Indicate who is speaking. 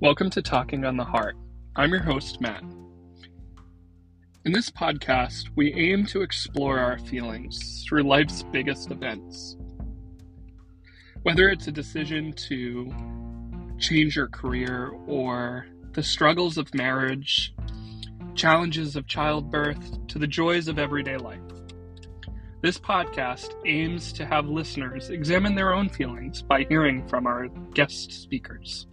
Speaker 1: Welcome to Talking on the Heart. I'm your host, Matt. In this podcast, we aim to explore our feelings through life's biggest events. Whether it's a decision to change your career or the struggles of marriage, challenges of childbirth, to the joys of everyday life. This podcast aims to have listeners examine their own feelings by hearing from our guest speakers.